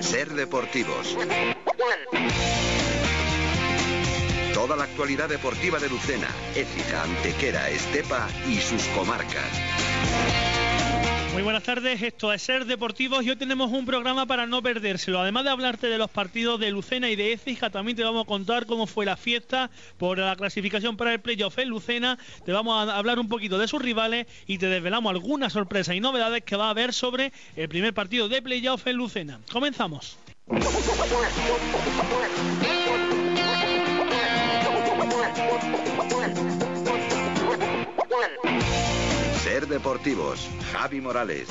Ser deportivos. Toda la actualidad deportiva de Lucena, Écija, Antequera, Estepa y sus comarcas. Muy buenas tardes, esto es Ser Deportivos y hoy tenemos un programa para no perdérselo. Además de hablarte de los partidos de Lucena y de Écija, también te vamos a contar cómo fue la fiesta por la clasificación para el playoff en Lucena. Te vamos a hablar un poquito de sus rivales y te desvelamos algunas sorpresas y novedades que va a haber sobre el primer partido de playoff en Lucena. Comenzamos. Deportivos, Javi Morales.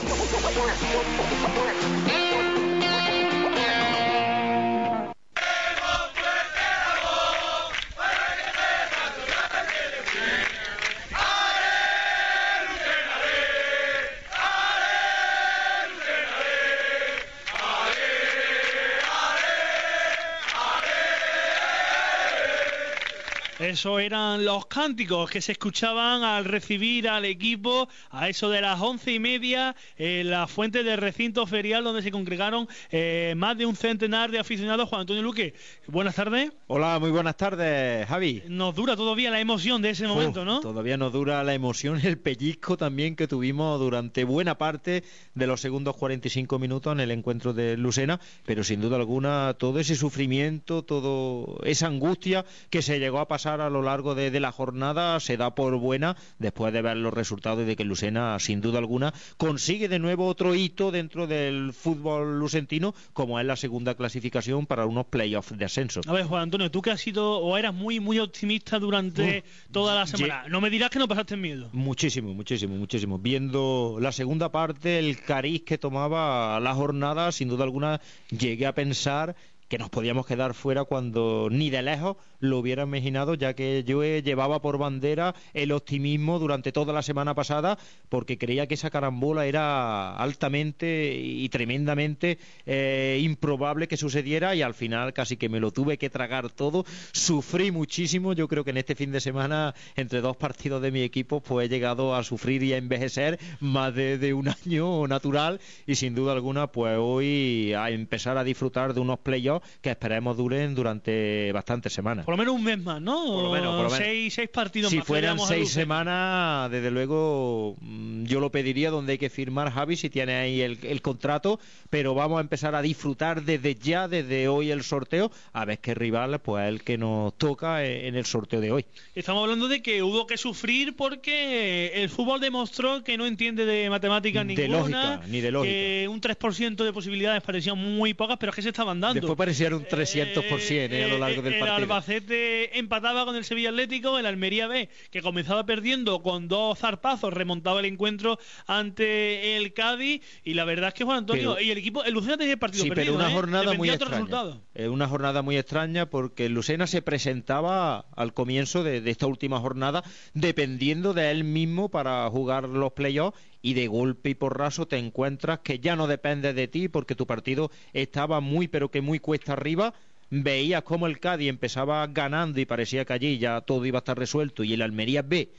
Eso eran los cánticos que se escuchaban al recibir al equipo a eso de las once y media en la fuente del recinto ferial donde se congregaron eh, más de un centenar de aficionados. Juan Antonio Luque, buenas tardes. Hola, muy buenas tardes, Javi. Nos dura todavía la emoción de ese momento, ¿no? Todavía nos dura la emoción, el pellizco también que tuvimos durante buena parte de los segundos 45 minutos en el encuentro de Lucena, pero sin duda alguna todo ese sufrimiento, toda esa angustia que se llegó a pasar a lo largo de, la jornada se da por buena después de ver los resultados y de que Lucena, sin duda alguna, consigue de nuevo otro hito dentro del fútbol lucentino, como es la segunda clasificación para unos playoffs de ascenso. A ver, Juan Antonio, tú que has sido o eras muy, muy optimista durante toda la semana, no me dirás que no pasaste miedo. Muchísimo, muchísimo, muchísimo. Viendo la segunda parte, el cariz que tomaba la jornada, sin duda alguna, llegué a pensar que nos podíamos quedar fuera cuando ni de lejos lo hubiera imaginado, ya que yo llevaba por bandera el optimismo durante toda la semana pasada, porque creía que esa carambola era altamente y tremendamente eh, improbable que sucediera y al final casi que me lo tuve que tragar todo. Sufrí muchísimo, yo creo que en este fin de semana, entre dos partidos de mi equipo, pues he llegado a sufrir y a envejecer más de un año natural y sin duda alguna, pues hoy a empezar a disfrutar de unos playoffs que esperemos duren durante bastantes semanas. Por lo menos un mes más, ¿no? Por lo menos, por lo menos. Seis, seis partidos si más. Si fueran seis semanas, desde luego mm, yo lo pediría donde hay que firmar, Javi, si tiene ahí el, el, contrato, pero vamos a empezar a disfrutar desde ya, desde hoy el sorteo, a ver qué rival, pues el que nos toca en el sorteo de hoy. Estamos hablando de que hubo que sufrir porque el fútbol demostró que no entiende de matemáticas de ninguna, lógica, ni de lógica. que un 3% de posibilidades parecían muy pocas, pero es que se estaban dando. Después parecía un 300% eh, a lo largo del el partido. El Albacete empataba con el Sevilla Atlético, el Almería B, que comenzaba perdiendo con dos zarpazos, remontaba el encuentro ante el Cádiz y la verdad es que Juan Antonio Pero- y el equipo, el Lucena tenía el partido Sí, perdido, pero una ¿eh? jornada muy extraña. Eh, una jornada muy extraña porque el Lucena se presentaba al comienzo de, de esta última jornada dependiendo de él mismo para jugar los playoffs y de golpe y porrazo te encuentras que ya no depende de ti porque tu partido estaba muy pero que muy cuesta arriba. Veías como el Cádiz empezaba ganando y parecía que allí ya todo iba a estar resuelto y el Almería B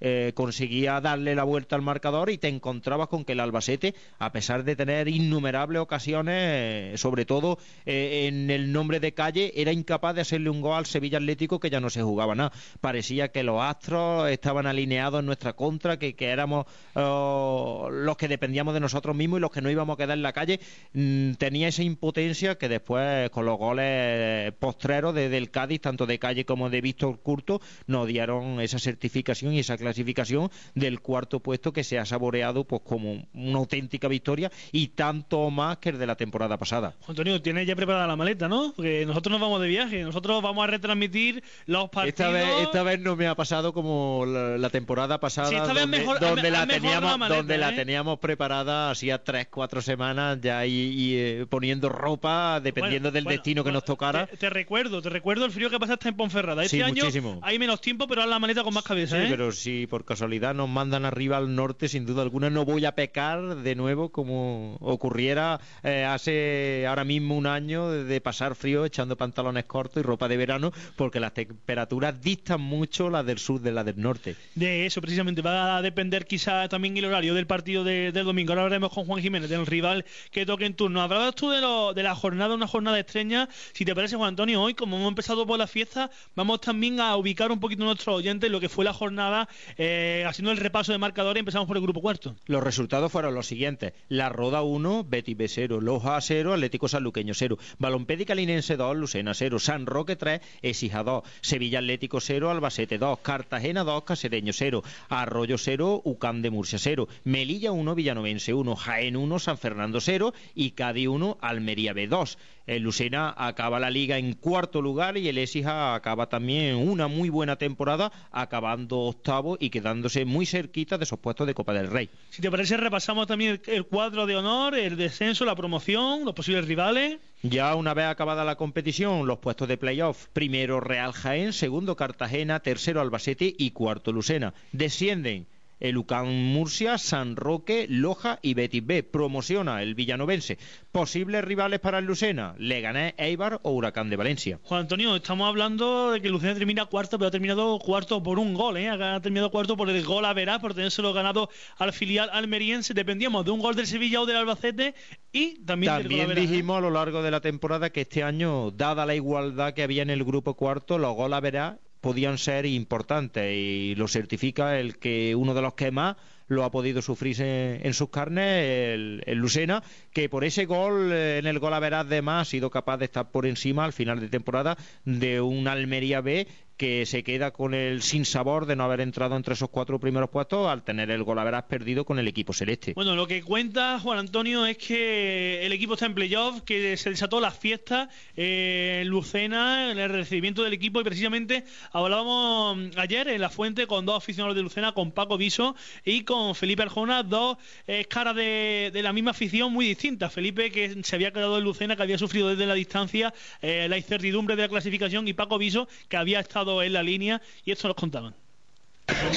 eh, conseguía darle la vuelta al marcador y te encontrabas con que el Albacete, a pesar de tener innumerables ocasiones, eh, sobre todo eh, en el nombre de calle, era incapaz de hacerle un gol al Sevilla Atlético que ya no se jugaba nada. Parecía que los astros estaban alineados en nuestra contra, que, éramos oh, los que dependíamos de nosotros mismos y los que no íbamos a quedar en la calle. Mm, tenía esa impotencia que después, con los goles postreros de- del Cádiz, tanto de calle como de Víctor Curto, nos dieron esa certificación y esa clasificación clasificación del cuarto puesto que se ha saboreado pues como una auténtica victoria y tanto más que el de la temporada pasada. Antonio, tienes ya preparada la maleta, ¿no? Porque nosotros nos vamos de viaje, nosotros vamos a retransmitir los partidos. Esta vez, esta vez no me ha pasado como la, temporada pasada, sí, donde, vez mejor, donde la teníamos, maleta, donde la ¿eh? teníamos preparada hacía tres, cuatro semanas ya y, y eh, poniendo ropa dependiendo Bueno, del bueno, destino que nos tocara. Te, te recuerdo, te recuerdo el frío que pasaste en Ponferrada. Este Sí, año muchísimo. hay menos tiempo, pero haz la maleta con más cabeza, Sí, ¿eh? pero si por casualidad nos mandan arriba al norte, sin duda alguna no voy a pecar de nuevo como ocurriera eh, hace ahora mismo un año de, pasar frío echando pantalones cortos y ropa de verano, porque las temperaturas distan mucho las del sur de las del norte. De eso, precisamente, va a depender quizá también el horario del partido de- del domingo. Ahora hablaremos con Juan Jiménez, del rival que toque en turno. Hablabas tú de, lo- de la jornada, una jornada extraña. Si te parece, Juan Antonio, hoy, como hemos empezado por la fiesta, vamos también a ubicar un poquito a nuestros oyentes en lo que fue la jornada, eh, haciendo el repaso de marcadores. Empezamos por el grupo cuarto. Los resultados fueron los siguientes. La Roda 1, Betis B 0, Loja 0, Atlético Sanluqueño 0, Balompédica Linense 2, Lucena 0, San Roque 3, Esija 2, Sevilla Atlético 0, Albacete 2, Cartagena 2, Casereño 0, Arroyo 0, Ucán de Murcia 0, Melilla 1, Villanovense 1, Jaén 1, San Fernando 0 y Cádiz 1, Almería B 2. El Lucena acaba la liga en cuarto lugar y el Écija acaba también una muy buena temporada, acabando octavo y quedándose muy cerquita de esos puestos de Copa del Rey. Si te parece, repasamos también el, el cuadro de honor, el descenso, la promoción, los posibles rivales. Ya una vez acabada la competición, los puestos de playoff, primero Real Jaén, segundo Cartagena, tercero Albacete y cuarto Lucena. Descienden el UCAM Murcia, San Roque, Loja y Betis B. Promociona el Villanovense. Posibles rivales para el Lucena, Leganés, Eibar o Huracán de Valencia. Juan Antonio, estamos hablando de que Lucena termina cuarto, pero ha terminado cuarto por un gol, ¿eh? Ha terminado cuarto por el gol a verás, por tenérselo ganado al filial almeriense. Dependíamos de un gol del Sevilla o del Albacete y también, gol También ¿eh? dijimos a lo largo de la temporada que este año, dada la igualdad que había en el grupo cuarto, los goles a verás podían ser importantes y lo certifica el que uno de los que más lo ha podido sufrir en, en sus carnes, el, el Lucena, que por ese gol, eh, en el gol a veraz de más, ha sido capaz de estar por encima al final de temporada de un Almería B que se queda con el sinsabor de no haber entrado entre esos cuatro primeros puestos al tener el gol a veraz perdido con el equipo celeste. Bueno, lo que cuenta Juan Antonio es que el equipo está en playoff, que se desató la fiesta eh, en Lucena, en el recibimiento del equipo y precisamente hablábamos mm, ayer en la fuente con dos aficionados de Lucena, con Paco Viso y con Felipe Arjona, dos eh, caras de, de la misma afición muy distintas. Felipe que se había quedado en Lucena, que había sufrido desde la distancia eh, la incertidumbre de la clasificación y Paco Viso que había estado en la línea y esto nos contaban.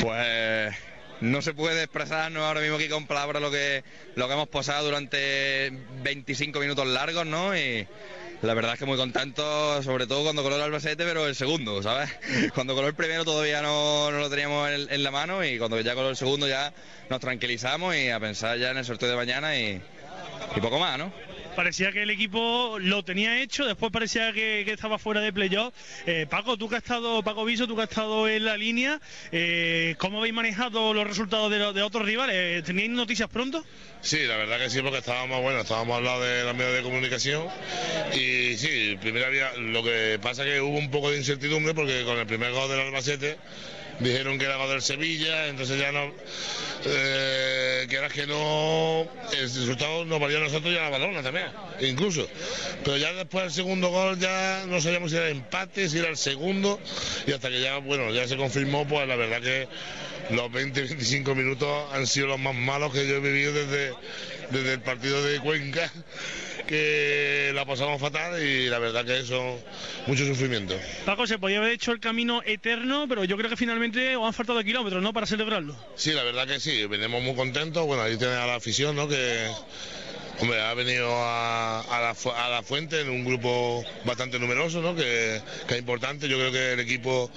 Pues no se puede expresarnos ahora mismo aquí con palabras lo que, lo que hemos pasado durante 25 minutos largos, ¿no? Y la verdad es que muy contento, sobre todo cuando coló el Albacete, pero el segundo, ¿sabes? Cuando coló el primero todavía no, no lo teníamos en, la mano y cuando ya coló el segundo ya nos tranquilizamos y a pensar ya en el sorteo de mañana y poco más, ¿no? Parecía que el equipo lo tenía hecho, después parecía que, estaba fuera de playoff. Eh, Paco, tú que has estado, Paco Viso, tú que has estado en la línea, eh, ¿cómo habéis manejado los resultados de, lo- de otros rivales? ¿Teníais noticias pronto? Sí, la verdad que sí, porque estábamos, bueno, estábamos al lado de los medios de comunicación y sí, primero había, lo que pasa que hubo un poco de incertidumbre porque con el primer gol del Albacete dijeron que era gol del Sevilla, entonces ya no, eh, que era que no, el resultado nos valía a nosotros y a la balona también, incluso. Pero ya después del segundo gol ya no sabíamos si era empate, si era el segundo y hasta que ya, bueno, ya se confirmó, pues la verdad que los 20-25 minutos han sido los más malos que yo he vivido desde, desde el partido de Cuenca, que la pasamos fatal y la verdad que son mucho sufrimiento. Paco, se podía haber hecho el camino eterno, pero yo creo que finalmente os han faltado kilómetros, ¿no? Para celebrarlo. Sí, la verdad que sí, venimos muy contentos. Bueno, ahí tiene a la afición, ¿no? Que, hombre, ha venido a, la, fuente en un grupo bastante numeroso, ¿no? Que, que es importante. Yo creo que el equipo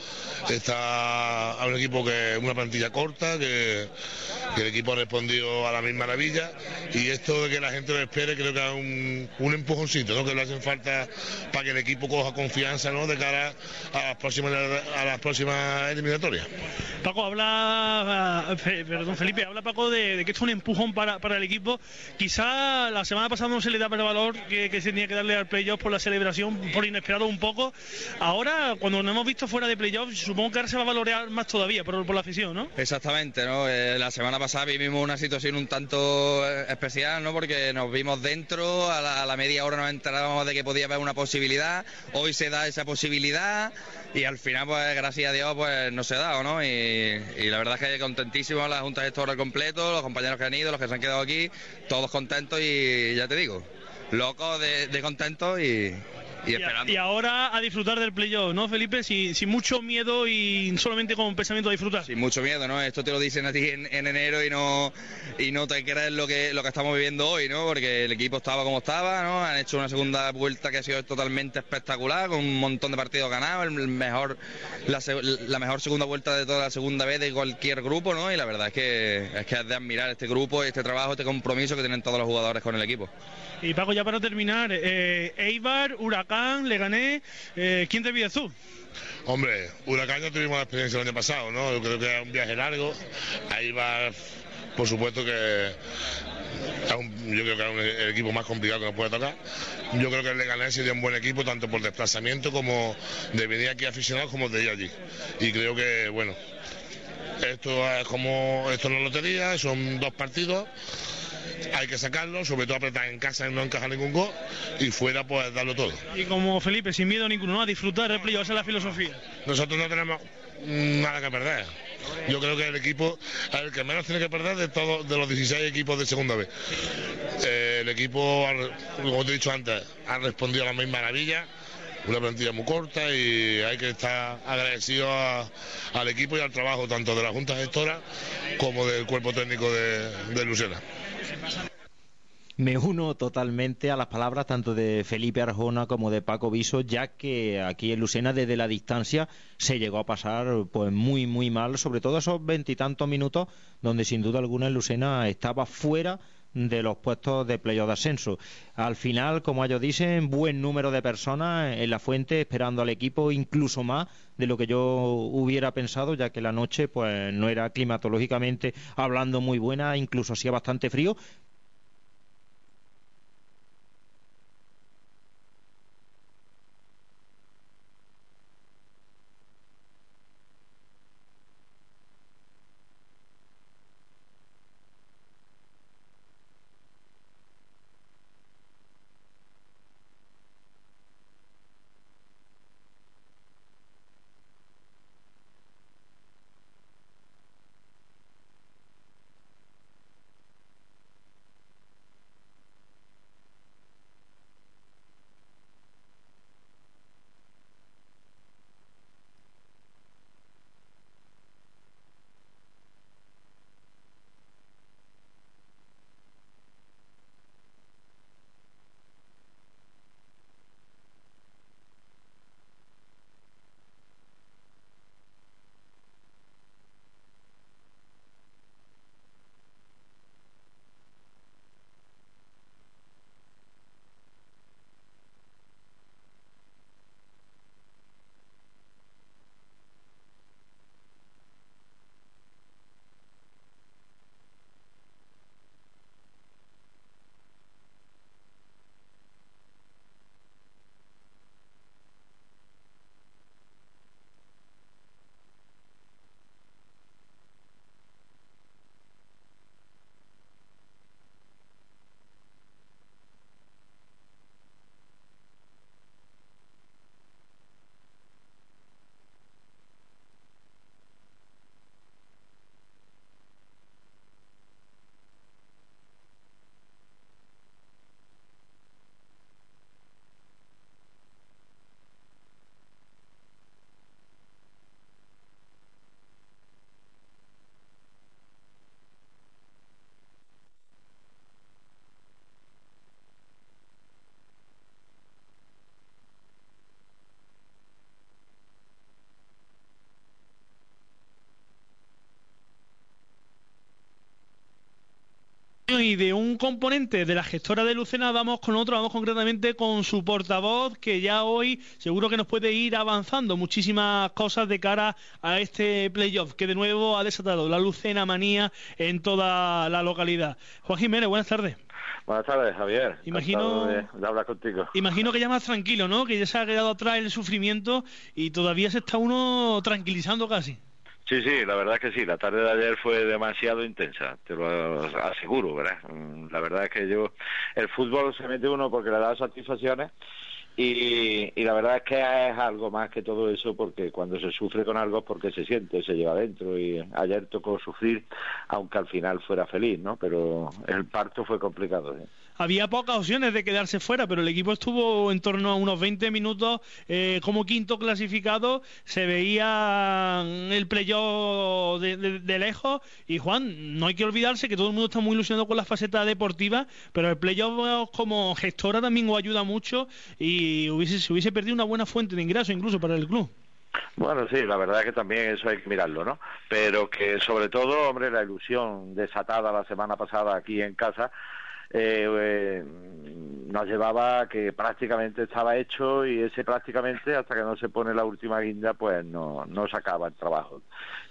está a un equipo que una plantilla corta, que, el equipo ha respondido a la misma maravilla. Y esto de que la gente lo espere, creo que es un, un empujoncito, ¿no? Que le hacen falta para que el equipo coja confianza, ¿no? De cara a las próximas, a las próximas eliminatorias. Paco, habla, eh, perdón, Felipe, habla Paco de, que esto es un empujón para, para el equipo. Quizá la semana pasada no se le daba el valor que, se tenía que darle al playoff por la celebración, por inesperado un poco. Ahora, cuando nos hemos visto fuera de playoff, supongo que ahora se va a valorar más todavía por, por la afición, ¿no? Exactamente, ¿no? Eh, la semana pasada vivimos una situación un tanto eh, especial, ¿no? Porque nos vimos dentro, a la, media hora nos enterábamos de que podía haber una posibilidad, hoy se da esa posibilidad y al final, pues gracias a Dios, pues no se ha dado, ¿no? Y, la verdad es que contentísimo la Junta Gestora al completo, los compañeros que han ido, los que se han quedado aquí, todos contentos y ya te digo, locos de, de contentos y, y, ahora a disfrutar del playoff, ¿no, Felipe? Sin, mucho miedo y solamente con pensamiento a disfrutar. Sin mucho miedo, ¿no? Esto te lo dicen a ti en, enero y no y no te crees lo que lo que estamos viviendo hoy, ¿no? Porque el equipo estaba como estaba, ¿no? Han hecho una segunda vuelta que ha sido totalmente espectacular, con un montón de partidos ganados, el mejor la, mejor segunda vuelta de toda la segunda vez de cualquier grupo, ¿no? Y la verdad es que es que es de admirar este grupo, este trabajo, este compromiso que tienen todos los jugadores con el equipo. Y Paco, ya para terminar, eh, Eibar, Huracán, Leganés, eh, ¿quién te pide tú? Hombre, Huracán ya tuvimos la experiencia el año pasado, ¿no? Yo creo que es un viaje largo. Eibar, por supuesto que yo creo que es el equipo más complicado que nos puede tocar. Yo creo que el Leganés sería un buen equipo, tanto por desplazamiento como de venir aquí aficionados como de ir allí. Y creo que, bueno, esto es como, esto no es lotería, son dos partidos hay que sacarlo, sobre todo apretar en casa y no encajar ningún gol y fuera pues darlo todo. Y como Felipe, sin miedo ninguno, a disfrutar el playoff, esa es la filosofía. Nosotros no tenemos nada que perder. Yo creo que el equipo, el que menos tiene que perder de todos de los 16 equipos de segunda vez. Eh, el equipo, como te he dicho antes, ha respondido a la misma maravilla una plantilla muy corta y hay que estar agradecido al equipo y al trabajo tanto de la Junta Gestora como del cuerpo técnico de, de Lucena. Me uno totalmente a las palabras tanto de Felipe Arjona como de Paco Viso, ya que aquí en Lucena desde la distancia se llegó a pasar pues muy muy mal, sobre todo esos veintitantos minutos donde sin duda alguna en Lucena estaba fuera de los puestos de playoff de ascenso. Al final, como ellos dicen, buen número de personas en la fuente esperando al equipo, incluso más de lo que yo hubiera pensado, ya que la noche pues no era climatológicamente hablando muy buena, incluso hacía bastante frío, y de un componente de la gestora de Lucena vamos con otro, vamos concretamente con su portavoz que ya hoy seguro que nos puede ir avanzando muchísimas cosas de cara a este playoff que de nuevo ha desatado la Lucena manía en toda la localidad. Juan Jiménez, buenas tardes. Buenas tardes, Javier. Imagino, de, hablar contigo. Imagino que ya más tranquilo, ¿no? Que ya se ha quedado atrás el sufrimiento y todavía se está uno tranquilizando casi. Sí, sí, la verdad es que sí. La tarde de ayer fue demasiado intensa, te lo aseguro, ¿verdad? Mm, la verdad es que yo, el fútbol se mete uno porque le da satisfacciones y, y, la verdad es que es algo más que todo eso porque cuando se sufre con algo es porque se siente, se lleva adentro y ayer tocó sufrir aunque al final fuera feliz, ¿no? Pero el parto fue complicado. ¿sí? Había pocas opciones de quedarse fuera, pero el equipo estuvo en torno a unos 20 minutos eh, como quinto clasificado, se veía el playoff de, de, lejos y Juan, no hay que olvidarse que todo el mundo está muy ilusionado con la faceta deportiva, pero el playoff como gestora también os ayuda mucho y hubiese, se hubiese perdido una buena fuente de ingreso incluso para el club. Bueno, sí, la verdad es que también eso hay que mirarlo, ¿no? Pero que sobre todo, hombre, la ilusión desatada la semana pasada aquí en casa, eh, nos llevaba a que prácticamente estaba hecho y ese prácticamente hasta que no se pone la última guinda pues no, no se acaba el trabajo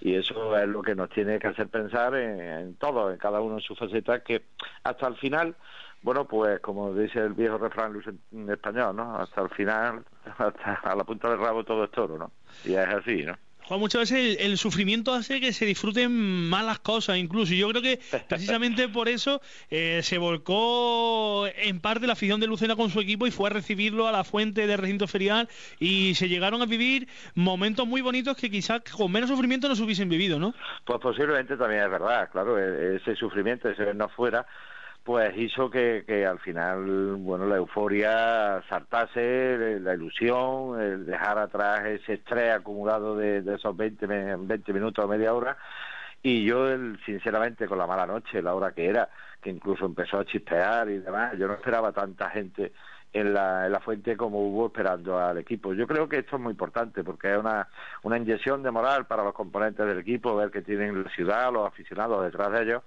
y eso es lo que nos tiene que hacer pensar en, todo, en cada uno en su faceta que hasta el final bueno, pues como dice el viejo refrán en español, ¿no? Hasta el final, hasta a la punta del rabo todo es toro, ¿no? Y es así, ¿no? Juan, muchas veces el, sufrimiento hace que se disfruten malas cosas incluso. Y yo creo que precisamente por eso eh, se volcó en parte la afición de Lucena con su equipo y fue a recibirlo a la fuente del recinto ferial y se llegaron a vivir momentos muy bonitos que quizás con menos sufrimiento no se hubiesen vivido, ¿no? Pues posiblemente también es verdad, claro, e, ese sufrimiento, ese vernos fuera pues hizo que, que, al final, bueno, la euforia saltase, la ilusión, el dejar atrás ese estrés acumulado de, esos 20, 20 minutos o media hora. Y yo, sinceramente, con la mala noche, la hora que era, que incluso empezó a chispear y demás, yo no esperaba tanta gente en la, en la fuente como hubo esperando al equipo. Yo creo que esto es muy importante porque es una, una inyección de moral para los componentes del equipo, ver que tienen la ciudad, los aficionados detrás de ellos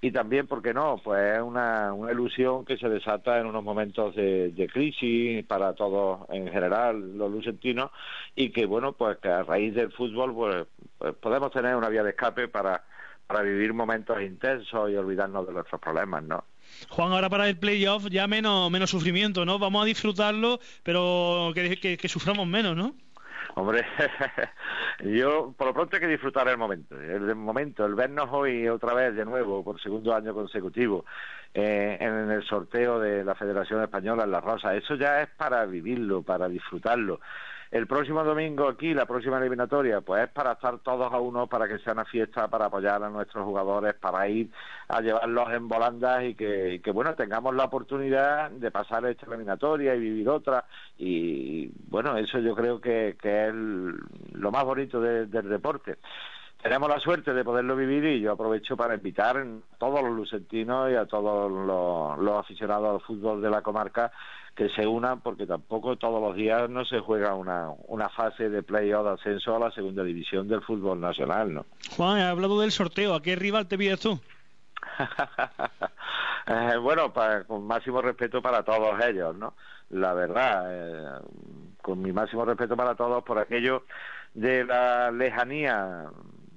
y también, ¿por qué no? Pues es una, una ilusión que se desata en unos momentos de, de, crisis para todos en general, los lucentinos, y que, bueno, pues que a raíz del fútbol pues, pues podemos tener una vía de escape para, para vivir momentos intensos y olvidarnos de nuestros problemas, ¿no? Juan, ahora para el playoff ya menos, menos sufrimiento, ¿no? Vamos a disfrutarlo, pero que, que suframos menos, ¿no? Hombre, yo por lo pronto hay que disfrutar el momento, el momento, el vernos hoy otra vez de nuevo por segundo año consecutivo eh, en el sorteo de la Federación Española en La Rosa, eso ya es para vivirlo, para disfrutarlo. El próximo domingo aquí, la próxima eliminatoria, pues es para estar todos a uno, para que sea una fiesta, para apoyar a nuestros jugadores, para ir a llevarlos en volandas y que, bueno, tengamos la oportunidad de pasar esta eliminatoria y vivir otra. Y bueno, eso yo creo que, es lo más bonito del deporte tenemos la suerte de poderlo vivir y yo aprovecho para invitar a todos los lucentinos y a todos los, aficionados al fútbol de la comarca que se unan porque tampoco todos los días no se juega una, una fase de playoff de ascenso a la segunda división del fútbol nacional, ¿no? Juan, he hablado del sorteo, ¿a qué rival te pides tú? eh, bueno, con máximo respeto para todos ellos, ¿no? La verdad, eh, con mi máximo respeto para todos por aquello de la lejanía,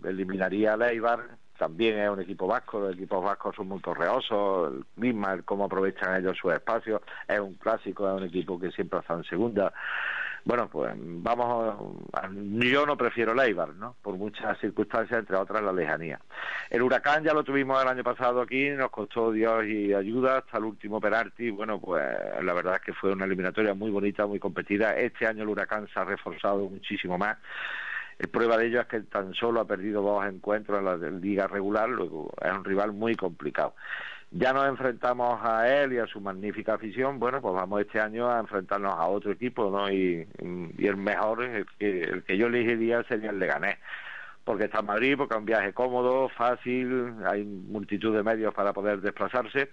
eliminaría a Leibar también es un equipo vasco, los equipos vascos son muy correosos, el misma, el cómo aprovechan ellos sus espacios, es un clásico, es un equipo que siempre está en segunda. Bueno, pues vamos, yo no prefiero Leibar, ¿no? Por muchas circunstancias, entre otras la lejanía. El Huracán ya lo tuvimos el año pasado aquí, nos costó Dios y ayuda hasta el último penalti. Bueno, pues la verdad es que fue una eliminatoria muy bonita, muy competida. Este año el Huracán se ha reforzado muchísimo más prueba de ello es que tan solo ha perdido dos encuentros en la liga regular, luego es un rival muy complicado. Ya nos enfrentamos a él y a su magnífica afición, bueno, pues vamos este año a enfrentarnos a otro equipo, ¿no? Y, el mejor, el que, el que yo elegiría sería el Leganés porque está en Madrid, porque es un viaje cómodo, fácil, hay multitud de medios para poder desplazarse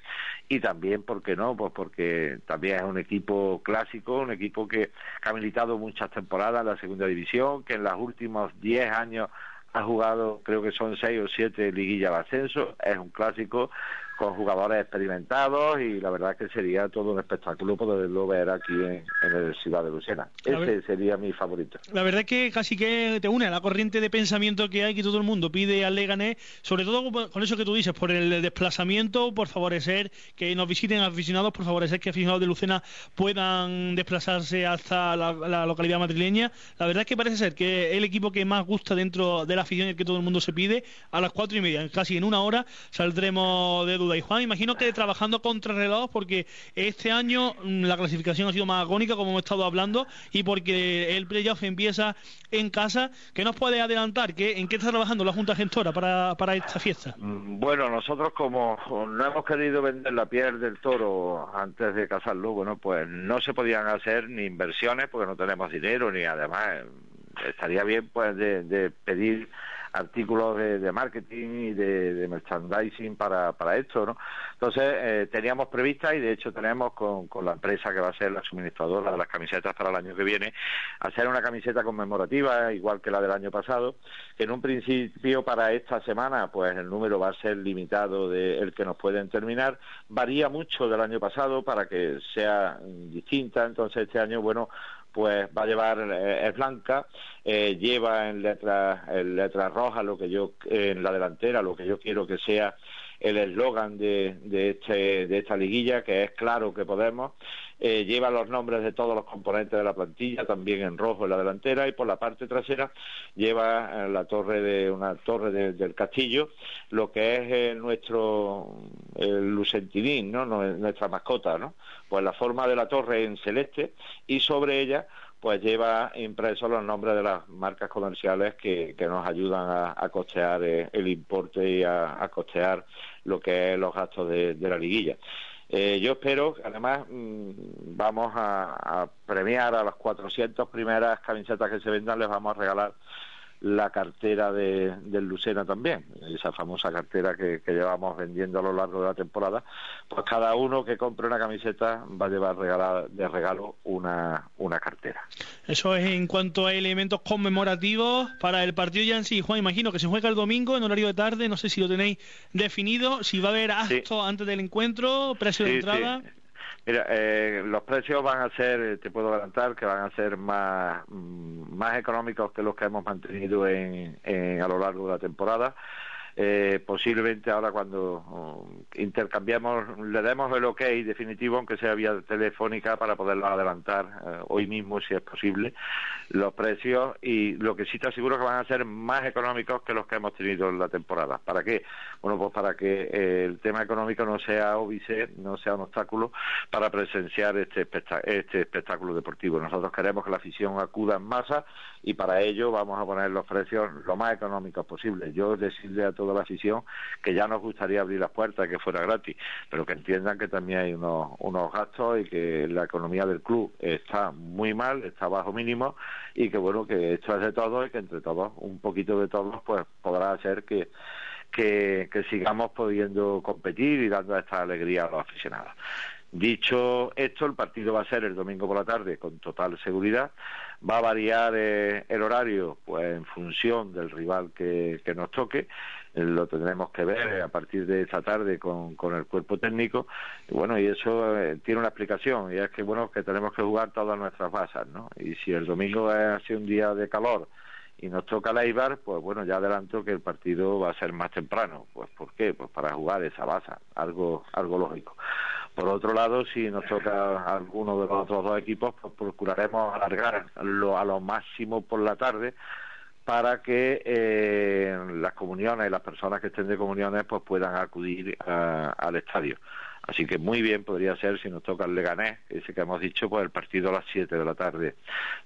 y también, ¿por qué no? Pues porque también es un equipo clásico, un equipo que, ha militado muchas temporadas en la segunda división, que en los últimos 10 años ha jugado, creo que son seis o siete liguillas de ascenso, es un clásico, con jugadores experimentados y la verdad que sería todo un espectáculo poderlo ver aquí en, el Ciudad de Lucena. Ese sería mi favorito. La verdad es que casi que te une a la corriente de pensamiento que hay que todo el mundo pide al Leganés, sobre todo con eso que tú dices, por el desplazamiento, por favorecer que nos visiten aficionados, por favorecer que aficionados de Lucena puedan desplazarse hasta la, localidad madrileña. La verdad es que parece ser que el equipo que más gusta dentro de la afición y el que todo el mundo se pide, a las cuatro y media, casi en una hora, saldremos de y Juan, imagino que trabajando contra porque este año mm, la clasificación ha sido más agónica, como hemos estado hablando, y porque el playoff empieza en casa. ¿Qué nos puede adelantar? ¿Qué, ¿En qué está trabajando la Junta Gestora para, esta fiesta? Mm, bueno, nosotros como no hemos querido vender la piel del toro antes de casarlo, bueno, pues no se podían hacer ni inversiones porque no tenemos dinero, ni además eh, estaría bien pues de pedir artículos de, marketing y de, merchandising para, para esto, ¿no? Entonces, eh, teníamos prevista y de hecho tenemos con, con la empresa que va a ser la suministradora de las camisetas para el año que viene, hacer una camiseta conmemorativa, igual que la del año pasado, que en un principio para esta semana, pues el número va a ser limitado de el que nos pueden terminar, varía mucho del año pasado para que sea distinta, entonces este año, bueno, pues va a llevar eh, es blanca eh, lleva en letras en letras rojas lo que yo en la delantera lo que yo quiero que sea el eslogan de, de, este, de esta liguilla que es claro que podemos eh, lleva los nombres de todos los componentes de la plantilla también en rojo en la delantera y por la parte trasera lleva la torre de una torre del castillo lo que es nuestro el lucentinín no nuestra mascota no pues la forma de la torre en celeste y sobre ella pues lleva impresos los nombres de las marcas comerciales que, nos ayudan a, costear eh, el importe y a, costear lo que es los gastos de, la liguilla. Eh, yo espero, además, mm, vamos a, a, premiar a las 400 primeras camisetas que se vendan, les vamos a regalar la cartera de, del Lucena también, esa famosa cartera que, llevamos vendiendo a lo largo de la temporada, pues cada uno que compre una camiseta va a llevar de regalo una, una cartera. Eso es en cuanto a elementos conmemorativos para el partido ya en sí. Juan, imagino que se juega el domingo en horario de tarde, no sé si lo tenéis definido, si va a haber acto antes del encuentro, precio de entrada. Mira, eh, los precios van a ser, te puedo adelantar, que van a ser más, mm, más económicos que los que hemos mantenido en, a lo largo de la temporada. Eh, posiblemente ahora cuando um, intercambiemos, le demos el ok definitivo, aunque sea vía telefónica, para poderlo adelantar eh, hoy mismo, si es posible, los precios y lo que sí te aseguro que van a ser más económicos que los que hemos tenido en la temporada. ¿Para qué? Bueno, pues para que eh, el tema económico no sea óbice, no sea un obstáculo para presenciar este, este espectáculo deportivo. Nosotros queremos que la afición acuda en masa y para ello vamos a poner los precios lo más económicos posible. Yo decirle a toda la afición que ya nos gustaría abrir las puertas que fuera gratis, pero que entiendan que también hay unos, unos gastos y que la economía del club está muy mal, está bajo mínimo y que bueno, que esto es de todos y que entre todos, un poquito de todos, pues podrá hacer que que, que, sigamos pudiendo competir y dando esta alegría a los aficionados. Dicho esto, el partido va a ser el domingo por la tarde con total seguridad. Va a variar eh, el horario pues en función del rival que, nos toque. Eh, lo tendremos que ver a partir de esta tarde con, con el cuerpo técnico. Bueno, y eso eh, tiene una explicación y es que bueno que tenemos que jugar todas nuestras bases, ¿no? Y si el domingo ha sido un día de calor y nos toca la Ibar, pues bueno, ya adelanto que el partido va a ser más temprano. Pues ¿por qué? Pues para jugar esa base, algo algo lógico. Por otro lado, si nos toca alguno de los otros dos equipos, pues procuraremos alargarlo a lo máximo por la tarde para que eh, las comuniones y las personas que estén de comuniones pues puedan acudir al estadio. Así que muy bien podría ser si nos toca el Leganés, ese que hemos dicho, pues el partido a las 7 de la tarde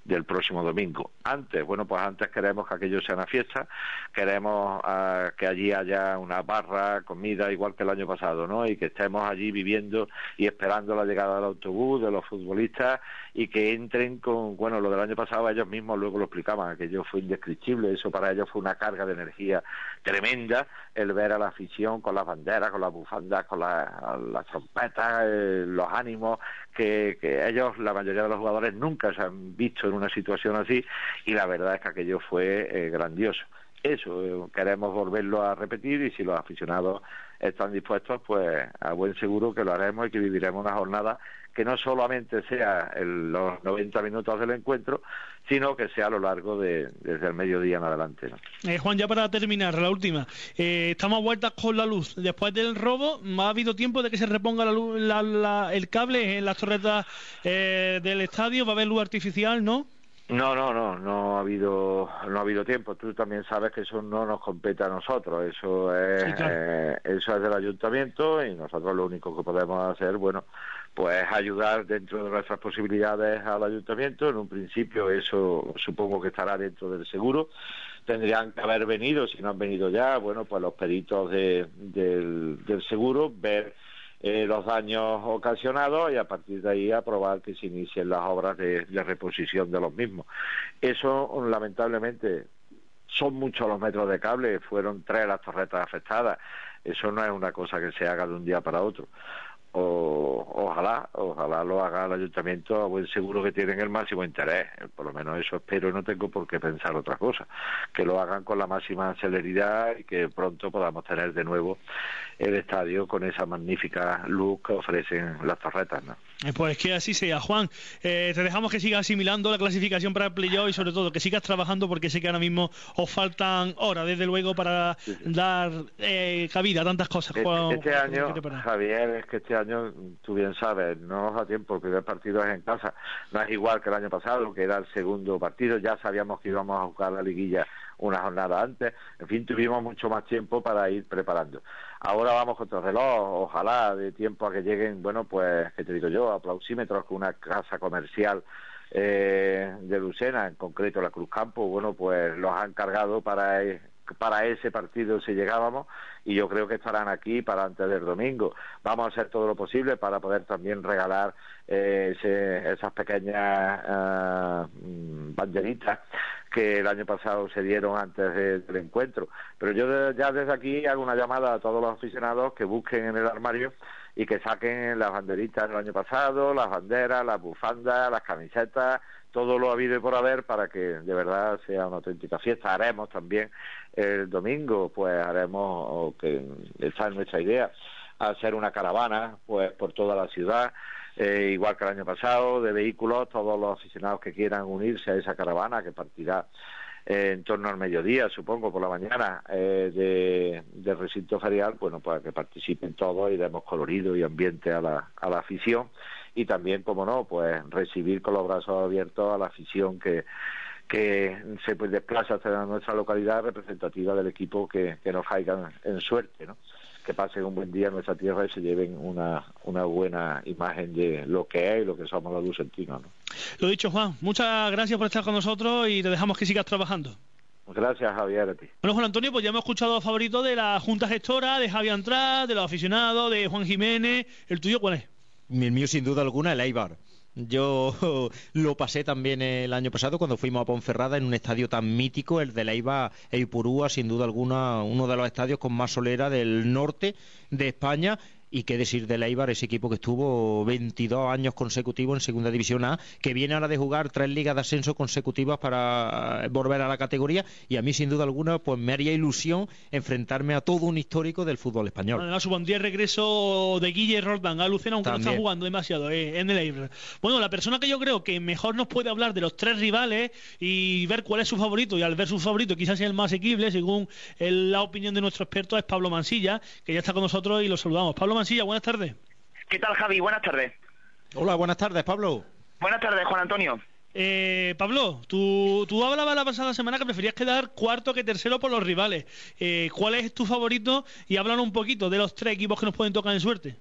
del próximo domingo. Antes, bueno, pues antes queremos que aquello sea una fiesta, queremos ah, que allí haya una barra, comida, igual que el año pasado, ¿no? Y que estemos allí viviendo y esperando la llegada del autobús, de los futbolistas y que entren con, bueno, lo del año pasado ellos mismos luego lo explicaban, aquello fue indescriptible, eso para ellos fue una carga de energía tremenda, el ver a la afición con las banderas, con las bufandas, con las trompetas, eh, los ánimos, que, ellos, la mayoría de los jugadores, nunca se han visto en una situación así y la verdad es que aquello fue eh, grandioso. Eso, eh, queremos volverlo a repetir y si los aficionados están dispuestos, pues a buen seguro que lo haremos y que viviremos una jornada que no solamente sea en los 90 minutos del encuentro, sino que sea a lo largo de desde el mediodía en adelante. Eh, Juan, ya para terminar, la última. Eh, estamos a vueltas con la luz. Después del robo, ¿ha habido tiempo de que se reponga la luz, el cable en las torretas eh, del estadio? ¿Va a haber luz artificial, no? No, no, no, no ha habido, no ha habido tiempo. Tú también sabes que eso no nos compete a nosotros. Eso es, eso es del ayuntamiento y nosotros lo único que podemos hacer, bueno, pues ayudar dentro de nuestras posibilidades al ayuntamiento. En un principio eso supongo que estará dentro del seguro. Tendrían que haber venido, si no han venido ya, bueno, pues los peritos del, del seguro, ver eh, los daños ocasionados y a partir de ahí aprobar que se inicien las obras de, de reposición de los mismos. Eso, lamentablemente, son muchos los metros de cable, fueron tres las torretas afectadas. Eso no es una cosa que se haga de un día para otro o, ojalá, ojalá lo haga el ayuntamiento a buen seguro que tienen el máximo interés, por lo menos eso espero y no tengo por qué pensar otra cosa, que lo hagan con la máxima celeridad y que pronto podamos tener de nuevo el estadio con esa magnífica luz que ofrecen las torretas. ¿no? Eh, pues que así sea, Juan. Eh, te dejamos que sigas asimilando la clasificación para el playoff y sobre todo que sigas trabajando porque sé que ahora mismo os faltan horas, desde luego, para dar eh, cabida a tantas cosas. Este, este año, Javier, es que este año, tú bien sabes, no nos da tiempo, el primer partido es en casa. No es igual que el año pasado, que era el segundo partido, ya sabíamos que íbamos a jugar la liguilla una jornada antes. En fin, tuvimos mucho más tiempo para ir preparando. Ahora vamos contra el reloj, ojalá de tiempo a que lleguen, bueno, pues, ¿qué te digo yo? Aplausímetros que una casa comercial eh, de Lucena, en concreto la Cruz Campo, bueno, pues los han cargado para para ese partido si llegábamos y yo creo que estarán aquí para antes del domingo. Vamos a hacer todo lo posible para poder también regalar eh, esas pequeñas eh, banderitas que el año pasado se dieron antes del encuentro. Pero yo ya desde aquí hago una llamada a todos los aficionados que busquen en el armario y que saquen las banderitas del año pasado, las banderas, las bufandas, las camisetas, todo lo habido y por haber para que de verdad sea una auténtica fiesta. Haremos también el domingo, pues haremos, que esa es nuestra idea, hacer una caravana pues por toda la ciudad eh, igual que el año pasado, de vehículos, todos los aficionados que quieran unirse a esa caravana que partirá eh, en torno al mediodía, supongo, por la mañana, eh, de, recinto ferial, bueno, para que participen todos y demos colorido y ambiente a la, a la afición y también, como no, pues recibir con los brazos abiertos a la afición que que se pues, desplaza hasta nuestra localidad representativa del equipo que, que nos caigan en suerte, ¿no? que pasen un buen día en nuestra tierra y se lleven una, una buena imagen de lo que es y lo que somos los lucentinos. ¿no? Lo dicho, Juan, muchas gracias por estar con nosotros y te dejamos que sigas trabajando. Gracias, Javier, a ti. Bueno, Juan Antonio, pues ya hemos escuchado a favorito de la Junta Gestora, de Javier Antrad, de los aficionados, de Juan Jiménez. ¿El tuyo cuál es? El mío, sin duda alguna, el Eibar. Yo lo pasé también el año pasado cuando fuimos a Ponferrada en un estadio tan mítico, el de Leiva e Ipurúa, sin duda alguna uno de los estadios con más solera del norte de España y qué decir de Eibar, ese equipo que estuvo 22 años consecutivos en Segunda División A, que viene ahora de jugar tres ligas de ascenso consecutivas para volver a la categoría y a mí sin duda alguna pues me haría ilusión enfrentarme a todo un histórico del fútbol español. Además, día regreso de Guille Roldán a Lucena, aunque no está jugando demasiado eh, en el Eibar. Bueno, la persona que yo creo que mejor nos puede hablar de los tres rivales y ver cuál es su favorito, y al ver su favorito quizás sea el más equible, según la opinión de nuestro experto, es Pablo Mansilla, que ya está con nosotros y lo saludamos. Pablo Mansilla, buenas tardes. ¿Qué tal, Javi? Buenas tardes. Hola, buenas tardes, Pablo. Buenas tardes, Juan Antonio. Eh, Pablo, tú, tú hablabas la pasada semana que preferías quedar cuarto que tercero por los rivales. Eh, ¿Cuál es tu favorito? Y háblanos un poquito de los tres equipos que nos pueden tocar en suerte.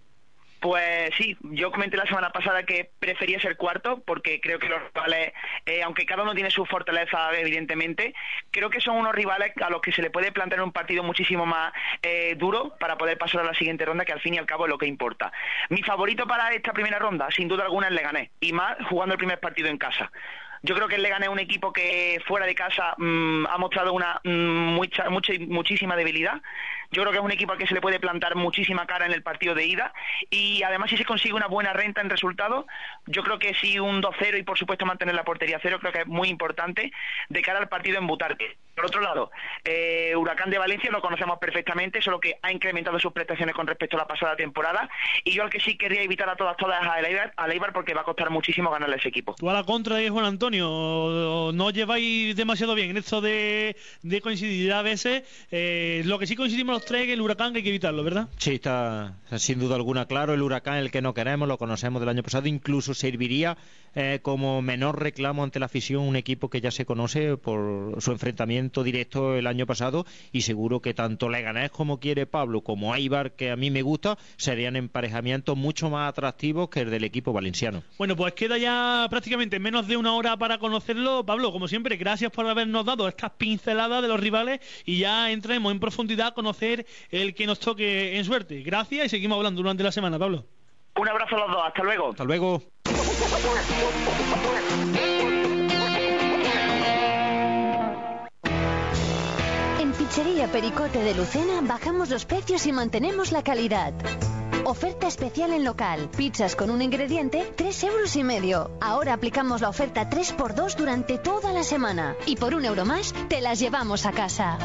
Pues sí, yo comenté la semana pasada que prefería ser cuarto porque creo que los rivales, eh, aunque cada uno tiene su fortaleza evidentemente, creo que son unos rivales a los que se le puede plantear un partido muchísimo más eh, duro para poder pasar a la siguiente ronda, que al fin y al cabo es lo que importa. Mi favorito para esta primera ronda, sin duda alguna, es Leganés, y más jugando el primer partido en casa. Yo creo que el Leganés es un equipo que fuera de casa mm, ha mostrado una mm, mucha, mucha, muchísima debilidad Yo creo que es un equipo al que se le puede plantar muchísima cara en el partido de ida y además si se consigue una buena renta en resultado, yo creo que sí un 2-0 y por supuesto mantener la portería cero creo que es muy importante de cara al partido en Butarque. Por otro lado, eh, Huracán de Valencia lo conocemos perfectamente, solo que ha incrementado sus prestaciones con respecto a la pasada temporada y yo al que sí querría evitar a todas todas a Eibar, a Eibar porque va a costar muchísimo ganarle ese equipo. Tú a la contra de Juan Antonio, no lleváis demasiado bien en esto de, coincidir a veces. Eh, lo que sí coincidimos es que el huracán hay que evitarlo, ¿verdad? Sí, está sin duda alguna claro. El huracán, el que no queremos, lo conocemos del año pasado, incluso serviría eh, como menor reclamo ante la afición un equipo que ya se conoce por su enfrentamiento directo el año pasado y seguro que tanto Leganés como quiere Pablo como Aibar, que a mí me gusta, serían emparejamientos mucho más atractivos que el del equipo valenciano. Bueno, pues queda ya prácticamente menos de una hora para conocerlo. Pablo, como siempre, gracias por habernos dado estas pinceladas de los rivales y ya entremos en profundidad a conocer el que nos toque en suerte. Gracias y seguimos hablando durante la semana, Pablo. Un abrazo a los dos, hasta luego. Hasta luego. En Pizzería Pericote de Lucena bajamos los precios y mantenemos la calidad. Oferta especial en local. Pizzas con un ingrediente, 3 euros y medio. Ahora aplicamos la oferta 3x2 durante toda la semana. Y por un euro más, te las llevamos a casa.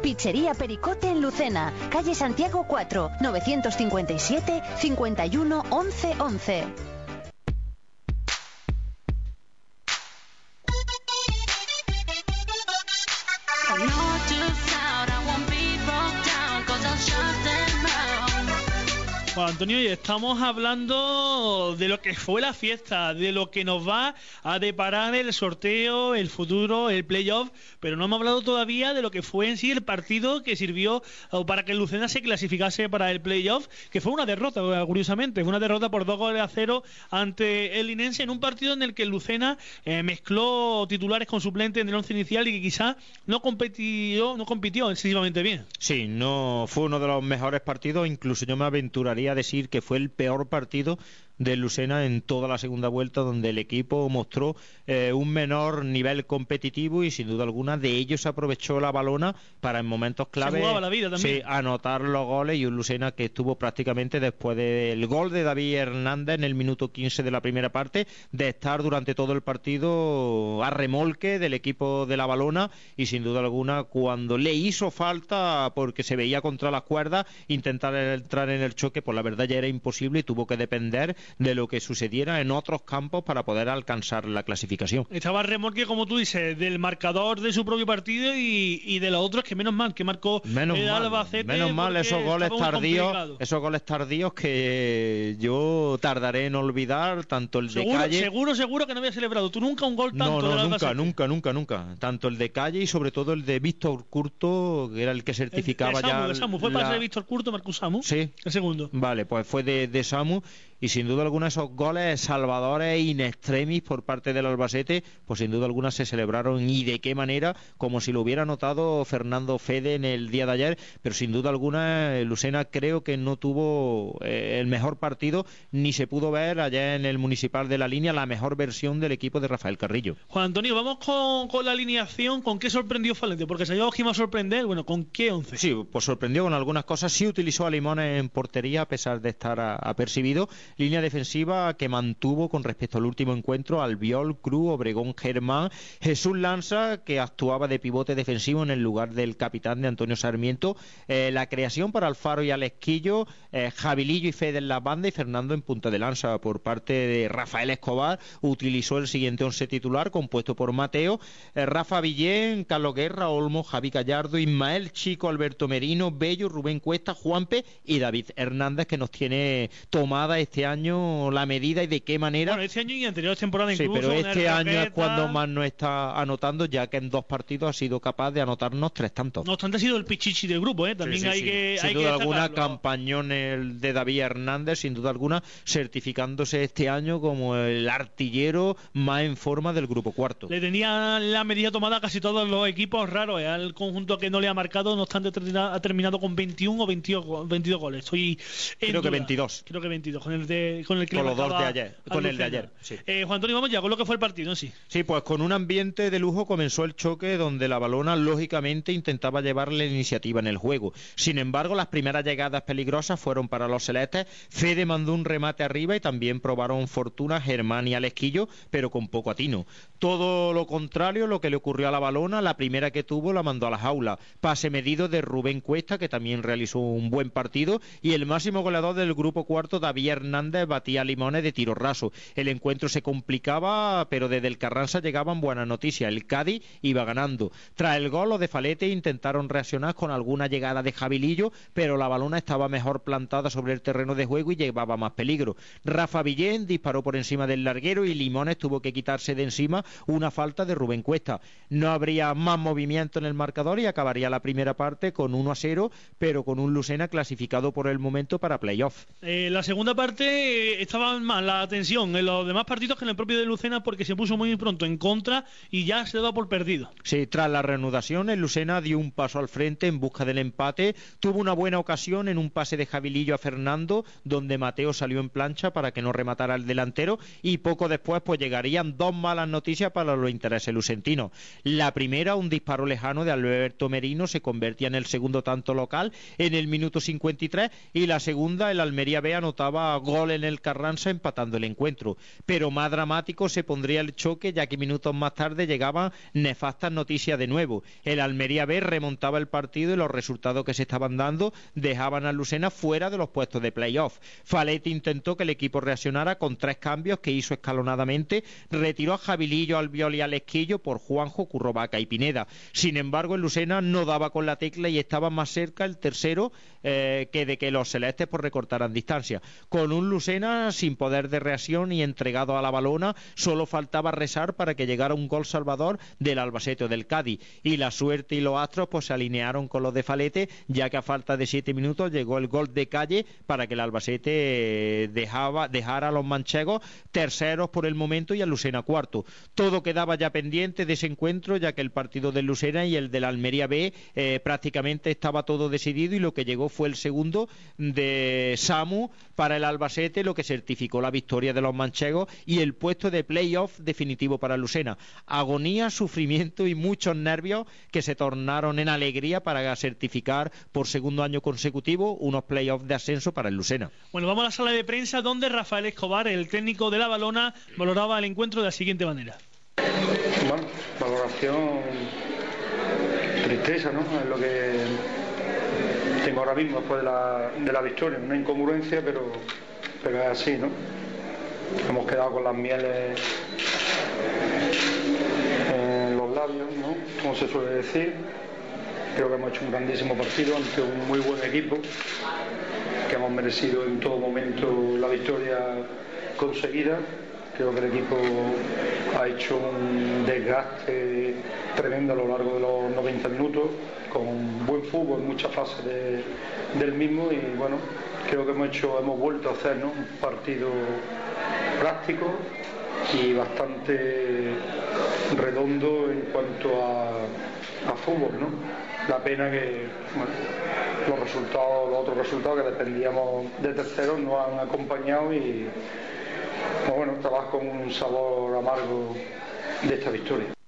Pizzería Pericote en Lucena, calle Santiago 4, 957 51 11 11. Juan Antonio, y estamos hablando de lo que fue la fiesta, de lo que nos va a deparar el sorteo, el futuro, el playoff, pero no hemos hablado todavía de lo que fue en sí el partido que sirvió para que Lucena se clasificase para el playoff, que fue una derrota, curiosamente, fue una derrota por dos goles a cero ante el Linense en un partido en el que Lucena eh, mezcló titulares con suplentes en el once inicial y que quizá no compitió, no compitió excesivamente bien. Sí, no fue uno de los mejores partidos, incluso yo me aventuraría decir que fue el peor partido de Lucena en toda la segunda vuelta, donde el equipo mostró eh, un menor nivel competitivo y sin duda alguna de ellos aprovechó la balona para en momentos clave anotar los goles y un Lucena que estuvo prácticamente después del gol de David Hernández en el minuto 15 de la primera parte, de estar durante todo el partido a remolque del equipo de la balona y sin duda alguna cuando le hizo falta porque se veía contra las cuerdas intentar entrar en el choque, pues la verdad ya era imposible y tuvo que depender de lo que sucediera en otros campos para poder alcanzar la clasificación. Estaba remolque, como tú dices, del marcador de su propio partido y, de los otros que menos mal que marcó menos el mal, Albacete. Menos mal esos goles tardíos, esos goles tardíos que yo tardaré en olvidar, tanto el de Calle. Seguro, seguro que no había celebrado tú nunca un gol tanto. No, no, nunca, nunca, nunca, nunca. Tanto el de Calle y sobre todo el de Víctor Curto, que era el que certificaba ya. Samu, fue para de Víctor Curto, marcó Samu. Sí. El segundo. Vale, pues fue de, de Samu y sin duda alguna esos goles salvadores in extremis por parte del Albacete, pues sin duda alguna se celebraron y de qué manera, como si lo hubiera notado Fernando Fede en el día de ayer, pero sin duda alguna eh, Lucena creo que no tuvo eh, el mejor partido ni se pudo ver allá en el municipal de la línea la mejor versión del equipo de Rafael Carrillo. Juan Antonio, vamos con, la alineación, ¿con qué sorprendió Falente? Porque se que iba a sorprender, bueno, ¿con qué once? Sí, pues sorprendió con algunas cosas, sí utilizó a Limones en portería a pesar de estar apercibido línea defensiva que mantuvo con respecto al último encuentro Albiol, Cruz, Obregón, Germán, Jesús Lanza, que actuaba de pivote defensivo en el lugar del capitán de Antonio Sarmiento, eh, la creación para Alfaro y Alesquillo, eh, Javilillo y Fede en la banda y Fernando en punta de lanza por parte de Rafael Escobar, utilizó el siguiente once titular compuesto por Mateo, eh, Rafa Villén, Carlos Guerra, Olmo, Javi Gallardo, Ismael Chico, Alberto Merino, Bello, Rubén Cuesta, Juanpe y David Hernández que nos tiene tomada este año la medida y de qué manera. Bueno, este año y anteriores temporadas incluso. Sí, pero este año es cuando más nos está anotando, ya que en dos partidos ha sido capaz de anotarnos tres tantos. No obstante, ha sido el pichichi del grupo, ¿eh? También hay que. Sin duda alguna, campañón el de David Hernández, sin duda alguna, certificándose este año como el artillero más en forma del grupo cuarto. Le tenía la medida tomada a casi todos los equipos raros, ¿eh? al conjunto que no le ha marcado, no obstante, ha terminado con 21 o 22, 22 goles. Creo que 22. Creo que 22. Con el de, con el que con le los dos de ayer, con el de ayer. sí. Eh, Juan Antonio, vamos ya con lo que fue el partido sí. Sí, pues con un ambiente de lujo comenzó el choque donde la balona lógicamente intentaba llevar la iniciativa en el juego. Sin embargo, las primeras llegadas peligrosas fueron para los celestes. Fede mandó un remate arriba y también probaron fortuna Germán y Alesquillo, pero con poco atino. Todo lo contrario, lo que le ocurrió a la balona, la primera que tuvo la mandó a la jaula. Pase medido de Rubén Cuesta, que también realizó un buen partido, y el máximo goleador del grupo cuarto, David Hernández, batía Limones de tiro raso. El encuentro se complicaba, pero desde el Carranza llegaban buenas noticias. El Cádiz iba ganando. Tras el gol, los de Falete intentaron reaccionar con alguna llegada de Javilillo, pero la balona estaba mejor plantada sobre el terreno de juego y llevaba más peligro. Rafa Villén disparó por encima del larguero y Limones tuvo que quitarse de encima una falta de Rubén Cuesta. No habría más movimiento en el marcador y acabaría la primera parte con 1 a 0, pero con un Lucena clasificado por el momento para playoff. Eh, la segunda parte eh, estaba más la tensión en los demás partidos que en el propio de Lucena porque se puso muy pronto en contra y ya se daba por perdido. Sí, tras la reanudación, el Lucena dio un paso al frente en busca del empate. Tuvo una buena ocasión en un pase de Javilillo a Fernando, donde Mateo salió en plancha para que no rematara el delantero. Y poco después, pues llegarían dos malas noticias para los intereses lucentinos. La primera, un disparo lejano de Alberto Merino, se convertía en el segundo tanto local en el minuto 53. Y la segunda, el Almería B anotaba gol en el Carranza, empatando el encuentro. Pero más dramático se pondría el choque, ya que minutos más tarde llegaban nefastas noticias de nuevo. El Almería B remontaba el partido y los resultados que se estaban dando dejaban a Lucena fuera de los puestos de playoff. Faletti intentó que el equipo reaccionara con tres cambios que hizo escalonadamente. Retiró a Javilillo, Albiol y Alesquillo por Juanjo, Currovaca y Pineda. Sin embargo, el Lucena no daba con la tecla y estaba más cerca el tercero eh, que de que los celestes pues, recortaran distancia. Con un Lucena sin poder de reacción y entregado a la balona, solo faltaba rezar para que llegara un gol salvador del Albacete o del Cádiz. Y la suerte y los astros pues se alinearon con los de Falete, ya que a falta de siete minutos llegó el gol de calle para que el Albacete eh, dejaba, dejara a los manchegos terceros por el momento y a Lucena cuarto. Todo quedaba ya pendiente de ese encuentro, ya que el partido del Lucena y el de la Almería B eh, prácticamente estaba todo decidido y lo que llegó fue el segundo de Samu para el Albacete, lo que certificó la victoria de los manchegos y el puesto de playoff definitivo para Lucena. Agonía, sufrimiento y muchos nervios que se tornaron en alegría para certificar por segundo año consecutivo unos playoffs de ascenso para el Lucena. Bueno, vamos a la sala de prensa donde Rafael Escobar, el técnico de la balona, valoraba el encuentro de la siguiente manera. Bueno, valoración tristeza, ¿no? Es lo que tengo ahora mismo después de la, de la victoria, una incongruencia, pero, pero es así, ¿no? Hemos quedado con las mieles en los labios, ¿no? Como se suele decir. Creo que hemos hecho un grandísimo partido ante un muy buen equipo, que hemos merecido en todo momento la victoria conseguida. Creo que el equipo ha hecho un desgaste tremendo a lo largo de los 90 minutos, con buen fútbol en muchas fases de- del mismo y bueno, creo que hemos hecho, hemos vuelto a hacer ¿no? un partido práctico y bastante redondo en cuanto a, fútbol, ¿no? La pena que los resultados, los otros resultados que dependíamos de terceros no han acompañado y pues bueno, estabas con un sabor amargo de esta victoria.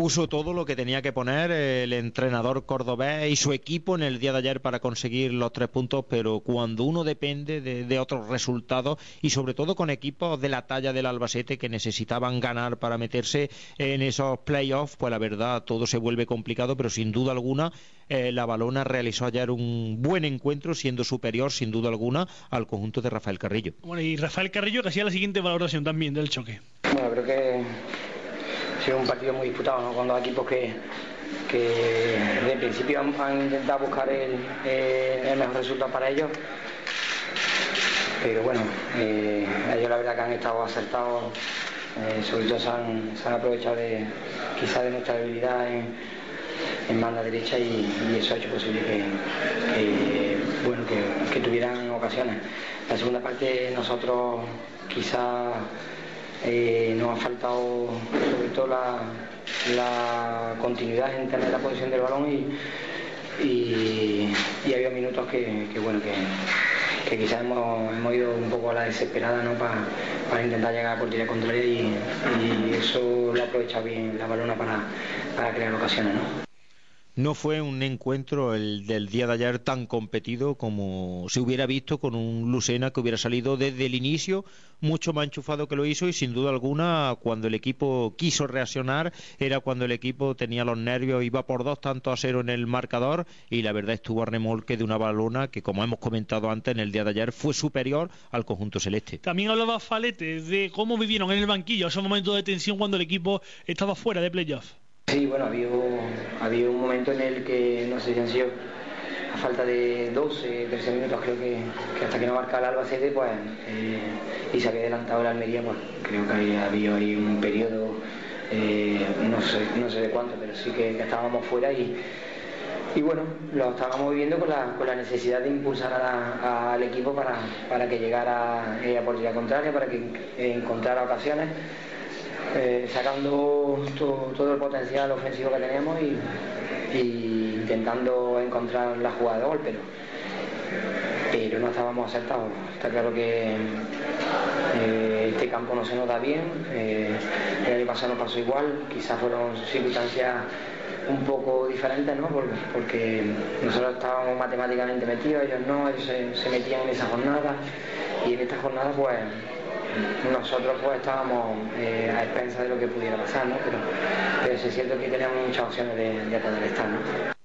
Puso todo lo que tenía que poner el entrenador cordobés y su equipo en el día de ayer para conseguir los tres puntos, pero cuando uno depende de, de otros resultados y sobre todo con equipos de la talla del Albacete que necesitaban ganar para meterse en esos playoffs, pues la verdad todo se vuelve complicado, pero sin duda alguna eh, la Balona realizó ayer un buen encuentro siendo superior sin duda alguna al conjunto de Rafael Carrillo. Bueno, y Rafael Carrillo que hacía la siguiente valoración también del choque. Bueno, creo que sido un partido muy disputado, ¿no? Con dos equipos que, que de principio han, han intentado buscar el, el mejor resultado para ellos. Pero bueno, eh, ellos la verdad que han estado acertados, eh, sobre todo se han, se han aprovechado de quizá de nuestra debilidad en, en banda derecha y, y eso ha hecho posible que, que, bueno, que, que tuvieran ocasiones. La segunda parte nosotros quizá eh, nos ha faltado sobre todo la, continuidad en tener la posición del balón y, y, y había minutos que, que, bueno que, que quizás hemos, hemos, ido un poco a la desesperada ¿no? para, para intentar llegar a portería contraria y, y eso lo ha aprovechado bien la balona para, para crear ocasiones. ¿no? No fue un encuentro el del día de ayer tan competido como se hubiera visto con un Lucena que hubiera salido desde el inicio mucho más enchufado que lo hizo y sin duda alguna cuando el equipo quiso reaccionar era cuando el equipo tenía los nervios, iba por dos tanto a cero en el marcador y la verdad estuvo a remolque de una balona que como hemos comentado antes en el día de ayer fue superior al conjunto celeste. También hablaba Falete de cómo vivieron en el banquillo esos momentos de tensión cuando el equipo estaba fuera de playoff. Sí, bueno, había, había un momento en el que, no sé si han sido a falta de 12, 13 minutos, creo que, hasta que no marca el Albacete, pues, eh, y se había adelantado la Almería, pues creo que había, había ahí un periodo, eh, no, sé, no sé de cuánto, pero sí que, estábamos fuera y, y bueno, lo estábamos viviendo con la, con la necesidad de impulsar al equipo para, para que llegara eh, a portería contraria, para que encontrara ocasiones. Eh, sacando todo el potencial ofensivo que teníamos y, intentando encontrar la jugada de gol, pero, pero no estábamos acertados. Está claro que eh, este campo no se nota bien, eh, el año pasado no pasó igual, quizás fueron circunstancias un poco diferentes, ¿no? Porque, nosotros estábamos matemáticamente metidos, ellos no, ellos se, se metían en esa jornada y en esta jornada pues nosotros pues estábamos eh, a expensas de lo que pudiera pasar. Pero, es cierto que teníamos muchas opciones de, de poder estar.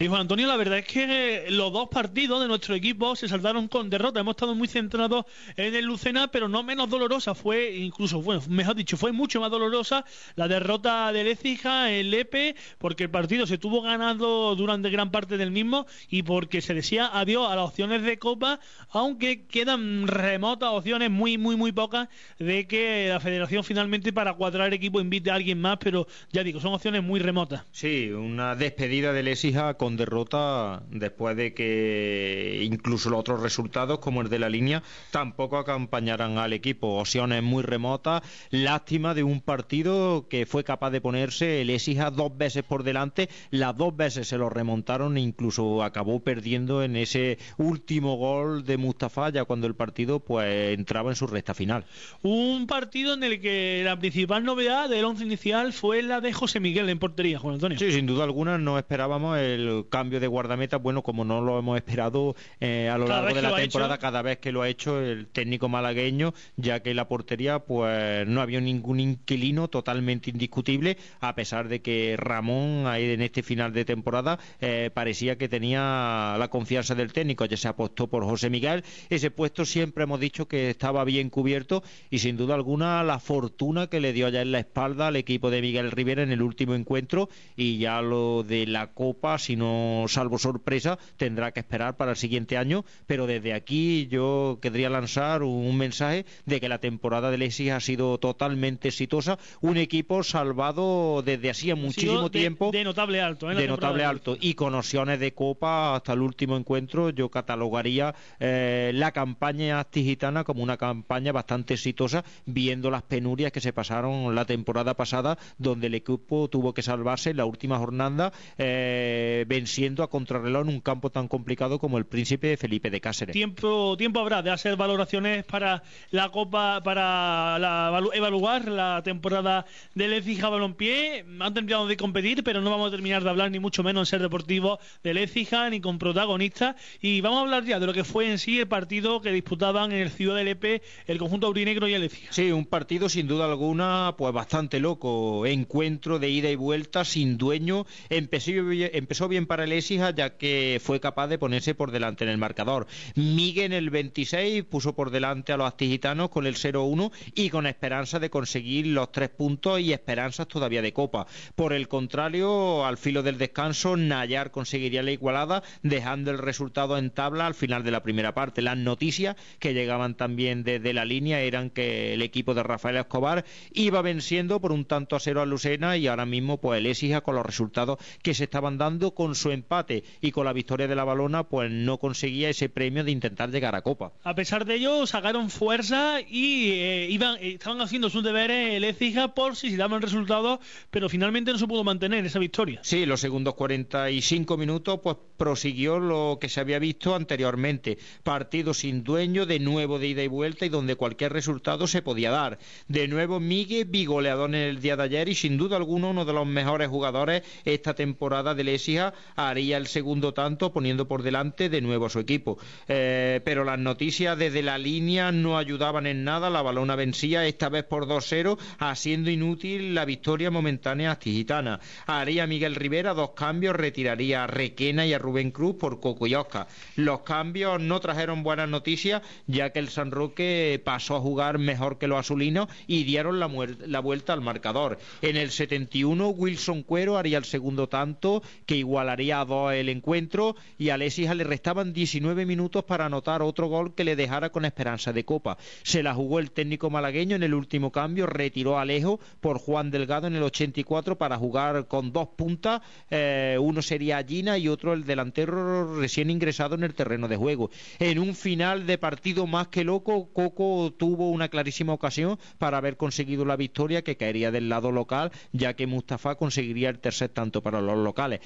Y Juan Antonio, la verdad es que los dos partidos de nuestro equipo se saltaron con derrota. Hemos estado muy centrados en el Lucena, pero no menos dolorosa. Fue incluso, bueno, mejor dicho, fue mucho más dolorosa la derrota del Écija en Lepe, porque el partido se tuvo ganado durante gran parte del mismo y porque se decía adiós a las opciones de Copa, aunque quedan remotas opciones, muy, muy, muy pocas, de que la Federación finalmente para cuadrar equipo invite a alguien más, pero ya digo, son opciones muy remotas. Sí, una despedida del Écija con derrota después de que incluso los otros resultados, como el de la línea, tampoco acompañaran al equipo. Opciones muy remotas, lástima de un partido que fue capaz de ponerse el Exija dos veces por delante, las dos veces se lo remontaron e incluso acabó perdiendo en ese último gol de Mustafa ya cuando el partido pues entraba en su recta final. Un partido en el que la principal novedad del once inicial fue la de José Miguel en portería, Juan Antonio. Sí, sin duda alguna no esperábamos el cambio de guardameta, bueno, como no lo hemos esperado eh, a lo largo de la temporada, cada vez que lo ha hecho el técnico malagueño, ya que la portería pues no había ningún inquilino totalmente indiscutible, a pesar de que Ramón ahí en este final de temporada eh, parecía que tenía la confianza del técnico, ya se apostó por José Miguel, ese puesto siempre hemos dicho que estaba bien cubierto y sin duda alguna la fortuna que le dio allá en la espalda al equipo de Miguel Rivera en el último encuentro y ya lo de la Copa, si no salvo sorpresa, tendrá que esperar para el siguiente año, pero desde aquí yo querría lanzar un mensaje de que la temporada del Exis ha sido totalmente exitosa, un equipo salvado desde hacía muchísimo tiempo. De notable alto, ¿eh? De notable alto, y con opciones de copa hasta el último encuentro, yo catalogaría eh, la campaña gitana como una campaña bastante exitosa, viendo las penurias que se pasaron la temporada pasada, donde el equipo tuvo que salvarse en la última jornada, eh, siendo a contrarreloj en un campo tan complicado como el Príncipe Felipe de Cáceres. Tiempo, tiempo habrá de hacer valoraciones para la Copa, para la, evaluar la temporada del Écija Balompié. Han terminado de competir, pero no vamos a terminar de hablar ni mucho menos en ser deportivo del Écija ni con protagonistas. Y vamos a hablar ya de lo que fue en sí el partido que disputaban en el Ciudad del EP el conjunto aurinegro y el Écija. Sí, un partido sin duda alguna pues bastante loco. Encuentro de ida y vuelta sin dueño. Empezó, empezó bien para el Écija ya que fue capaz de ponerse por delante en el marcador. Miguel en el 26 puso por delante a los astigitanos con el 0-1 y con esperanza de conseguir los tres puntos y esperanzas todavía de copa. Por el contrario, al filo del descanso, Nayar conseguiría la igualada dejando el resultado en tabla al final de la primera parte. Las noticias que llegaban también desde la línea eran que el equipo de Rafael Escobar iba venciendo por un tanto a cero a Lucena y ahora mismo pues el Écija con los resultados que se estaban dando con su empate y con la victoria de la balona, pues no conseguía ese premio de intentar llegar a Copa. A pesar de ello, sacaron fuerza y eh, iban, eh, estaban haciendo sus deberes el Écija por si se daban resultados, pero finalmente no se pudo mantener esa victoria. Sí, los segundos 45 minutos, pues prosiguió lo que se había visto anteriormente. Partido sin dueño, de nuevo de ida y vuelta y donde cualquier resultado se podía dar. De nuevo Miguel, bigoleador en el día de ayer y sin duda alguno uno de los mejores jugadores esta temporada del Écija haría el segundo tanto poniendo por delante de nuevo a su equipo. Eh, pero las noticias desde la línea no ayudaban en nada, la balona vencía esta vez por 2-0, haciendo inútil la victoria momentánea gitana Haría Miguel Rivera dos cambios, retiraría a Requena y a Rubén Cruz por Coco y Oscar. Los cambios no trajeron buenas noticias, ya que el San Roque pasó a jugar mejor que los azulinos y dieron la, la vuelta al marcador. En el 71, Wilson Cuero haría el segundo tanto, que igualaría a dos el encuentro, y a Alexis le restaban 19 minutos para anotar otro gol que le dejara con esperanza de copa. Se la jugó el técnico malagueño en el último cambio, retiró Alejo por Juan Delgado en el 84 para jugar con dos puntas, eh, uno sería Gina y otro el delantero recién ingresado en el terreno de juego. En un final de partido más que loco, Coco tuvo una clarísima ocasión para haber conseguido la victoria que caería del lado local, ya que Mustafa conseguiría el tercer tanto para los locales.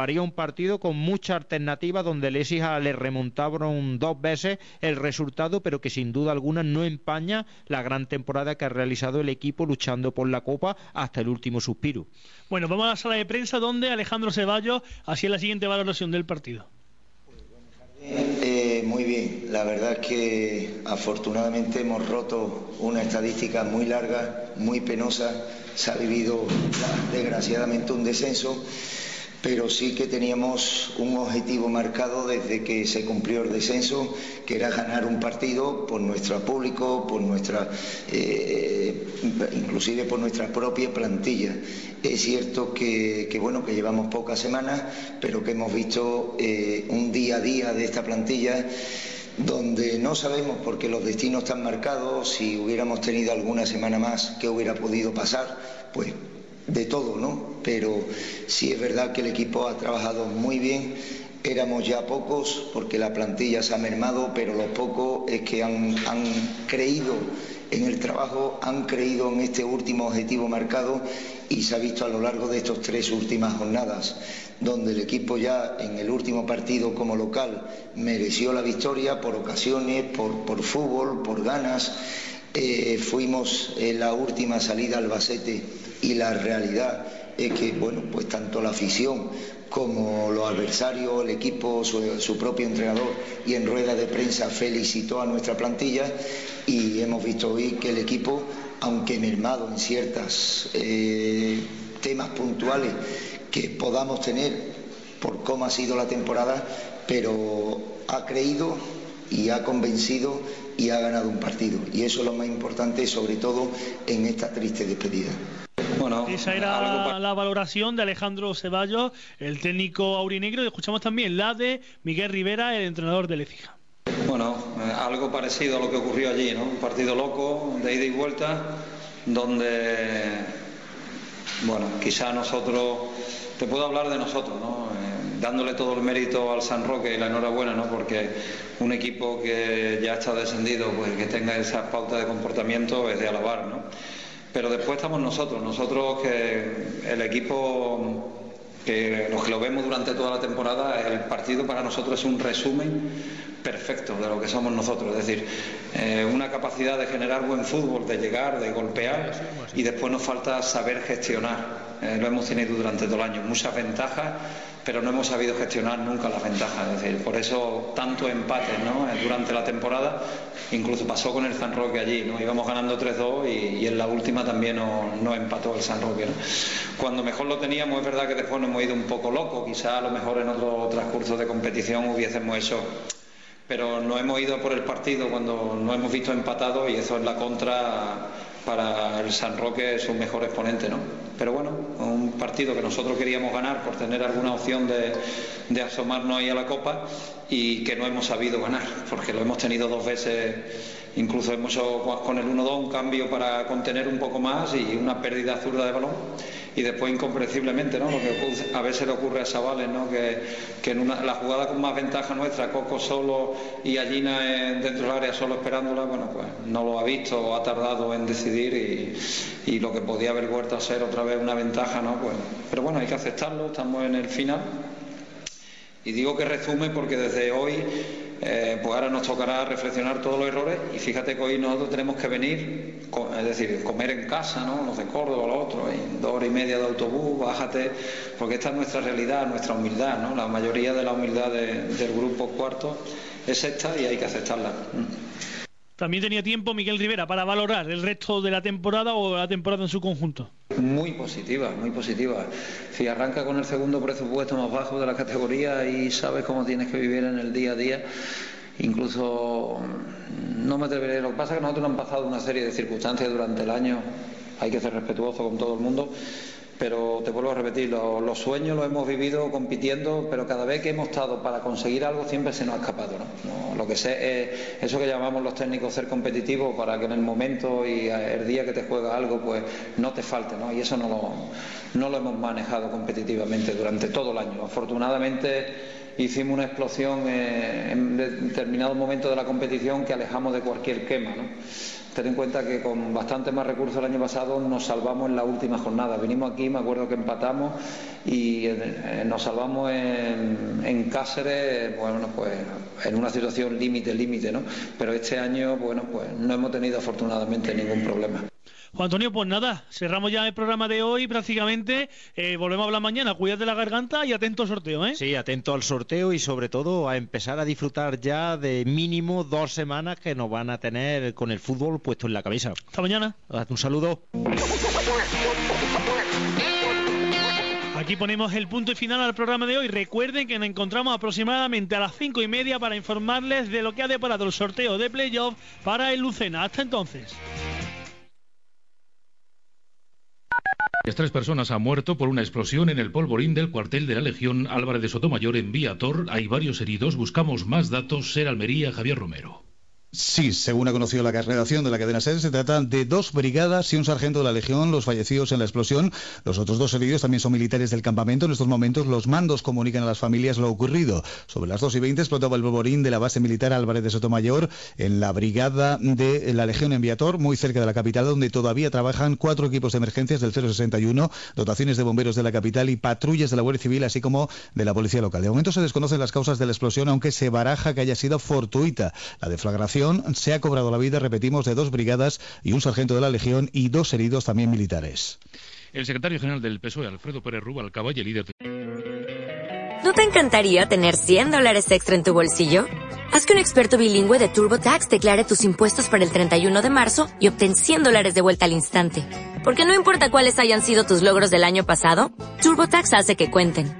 Acabaría un partido con mucha alternativa donde les le remontaron dos veces el resultado, pero que sin duda alguna no empaña la gran temporada que ha realizado el equipo luchando por la Copa hasta el último suspiro. Bueno, vamos a la sala de prensa donde Alejandro Ceballos hacía la siguiente valoración del partido. Eh, muy bien, la verdad es que afortunadamente hemos roto una estadística muy larga, muy penosa, se ha vivido desgraciadamente un descenso pero sí que teníamos un objetivo marcado desde que se cumplió el descenso, que era ganar un partido por nuestro público, por nuestra, eh, inclusive por nuestra propia plantilla. Es cierto que, bueno que llevamos pocas semanas, pero que hemos visto eh, un día a día de esta plantilla donde no sabemos por qué los destinos están marcados, si hubiéramos tenido alguna semana más, qué hubiera podido pasar, pues de todo, ¿no? Pero sí es verdad que el equipo ha trabajado muy bien. Éramos ya pocos porque la plantilla se ha mermado, pero los pocos es que han, han creído en el trabajo, han creído en este último objetivo marcado y se ha visto a lo largo de estas tres últimas jornadas, donde el equipo ya en el último partido como local mereció la victoria por ocasiones, por, por fútbol, por ganas. Eh, fuimos en la última salida al Albacete y la realidad es que, bueno, pues tanto la afición como los adversarios, el equipo, su, propio entrenador y en rueda de prensa felicitó a nuestra plantilla y hemos visto hoy que el equipo, aunque mermado en ciertos eh, temas puntuales que podamos tener por cómo ha sido la temporada, pero ha creído y ha convencido y ha ganado un partido. Y eso es lo más importante, sobre todo en esta triste despedida. Esa era la valoración de Alejandro Ceballos, el técnico aurinegro, y escuchamos también la de Miguel Rivera, el entrenador de Lecija. Bueno, eh, algo parecido a lo que ocurrió allí, ¿no? Un partido loco, de ida y vuelta, donde, bueno, quizá nosotros, te puedo hablar de nosotros, ¿no? Eh, dándole todo el mérito al San Roque y la enhorabuena, ¿no? Porque un equipo que ya está descendido, pues que tenga esa pauta de comportamiento es de alabar, ¿no? Pero después estamos nosotros, nosotros que el equipo que los que lo vemos durante toda la temporada, el partido para nosotros es un resumen perfecto de lo que somos nosotros, es decir, eh, una capacidad de generar buen fútbol, de llegar, de golpear y después nos falta saber gestionar. Eh, lo hemos tenido durante todo el año, muchas ventajas pero no hemos sabido gestionar nunca las ventajas. Es decir, por eso tanto empate ¿no? Eh, durante la temporada, incluso pasó con el San Roque allí, ¿no? íbamos ganando 3-2 y, en la última también nos empató el San Roque. Cuando mejor lo teníamos, es verdad que después nos hemos ido un poco locos, quizá a lo mejor en otro transcurso de competición hubiésemos hecho pero no hemos ido por el partido cuando no hemos visto empatado y eso es la contra para el San Roque su mejor exponente, ¿no? Pero bueno, un partido que nosotros queríamos ganar por tener alguna opción de, de asomarnos ahí a la Copa y que no hemos sabido ganar, porque lo hemos tenido dos veces, incluso hemos hecho con el 1-2 un cambio para contener un poco más y una pérdida zurda de balón y después incomprensiblemente, ¿no? Lo que a veces le ocurre a Chavales, ¿no? Que, que en una, la jugada con más ventaja nuestra, Coco solo y Allina dentro del área solo esperándola, bueno, pues no lo ha visto o ha tardado en decidir y, y lo que podía haber vuelto a ser otra vez una ventaja, ¿no? Pues, pero bueno, hay que aceptarlo, estamos en el final. Y digo que resume porque desde hoy eh, pues ahora nos tocará reflexionar todos los errores y fíjate que hoy nosotros tenemos que venir, es decir, comer en casa, ¿no? Los de Córdoba, los otros, en dos horas y media de autobús, bájate, porque esta es nuestra realidad, nuestra humildad, ¿no? La mayoría de la humildad del grupo cuarto es esta y hay que aceptarla. También tenía tiempo Miguel Rivera para valorar el resto de la temporada o la temporada en su conjunto. Muy positiva, muy positiva. Si arranca con el segundo presupuesto más bajo de la categoría y sabes cómo tienes que vivir en el día a día, incluso mm, no me atreveré. Lo que pasa es que nosotros nos han pasado una serie de circunstancias durante el año, hay que ser respetuoso con todo el mundo pero te vuelvo a repetir, los, sueños los hemos vivido compitiendo, pero cada vez que hemos estado para conseguir algo siempre se nos ha escapado. ¿no? lo que sé es eso que llamamos los técnicos ser competitivos para que en el momento y el día que te juega algo, pues no te falte, ¿no? y eso no lo, lo hemos manejado competitivamente durante todo el año. Afortunadamente hicimos una explosión en determinado momento de la competición que alejamos de cualquier quema. ¿no? Ten en cuenta que con bastante más recursos el año pasado nos salvamos en la última jornada. Vinimos aquí, me acuerdo que empatamos y eh, nos salvamos en, en, Cáceres, bueno, pues en una situación límite, límite, ¿no? Pero este año, bueno, pues no hemos tenido afortunadamente ningún problema. Juan Antonio, pues nada, cerramos ya el programa de hoy prácticamente. Eh, volvemos a hablar mañana. Cuídate la garganta y atento al sorteo, ¿eh? Sí, atento al sorteo y sobre todo a empezar a disfrutar ya de mínimo dos semanas que nos van a tener con el fútbol puesto en la cabeza. Hasta mañana. Un saludo. Aquí ponemos el punto y final al programa de hoy. Recuerden que nos encontramos aproximadamente a las cinco y media para informarles de lo que ha deparado el sorteo de playoff para el Lucena. Hasta entonces. Tres personas han muerto por una explosión en el polvorín del cuartel de la Legión Álvarez de Sotomayor en Viator. Hay varios heridos. Buscamos más datos. Ser Almería, Javier Romero. Sí, según ha conocido la redacción de la cadena SER, se trata de dos brigadas y un sargento de la Legión, los fallecidos en la explosión. Los otros dos heridos también son militares del campamento. En estos momentos los mandos comunican a las familias lo ocurrido. Sobre las 2 y 20 explotaba el polvorín de la base militar Álvarez de Sotomayor en la brigada de la Legión Enviator, muy cerca de la capital, donde todavía trabajan cuatro equipos de emergencias del 061, dotaciones de bomberos de la capital y patrullas de la Guardia Civil, así como de la Policía Local. De momento se desconocen las causas de la explosión, aunque se baraja que haya sido fortuita la deflagración se ha cobrado la vida, repetimos, de dos brigadas y un sargento de la Legión y dos heridos también militares. El secretario general del PSOE, Alfredo Pérez Rubalcaba, y el líder... ¿No te encantaría tener 100 dólares extra en tu bolsillo? Haz que un experto bilingüe de TurboTax declare tus impuestos para el 31 de marzo y obtén 100 dólares de vuelta al instante. Porque no importa cuáles hayan sido tus logros del año pasado, TurboTax hace que cuenten.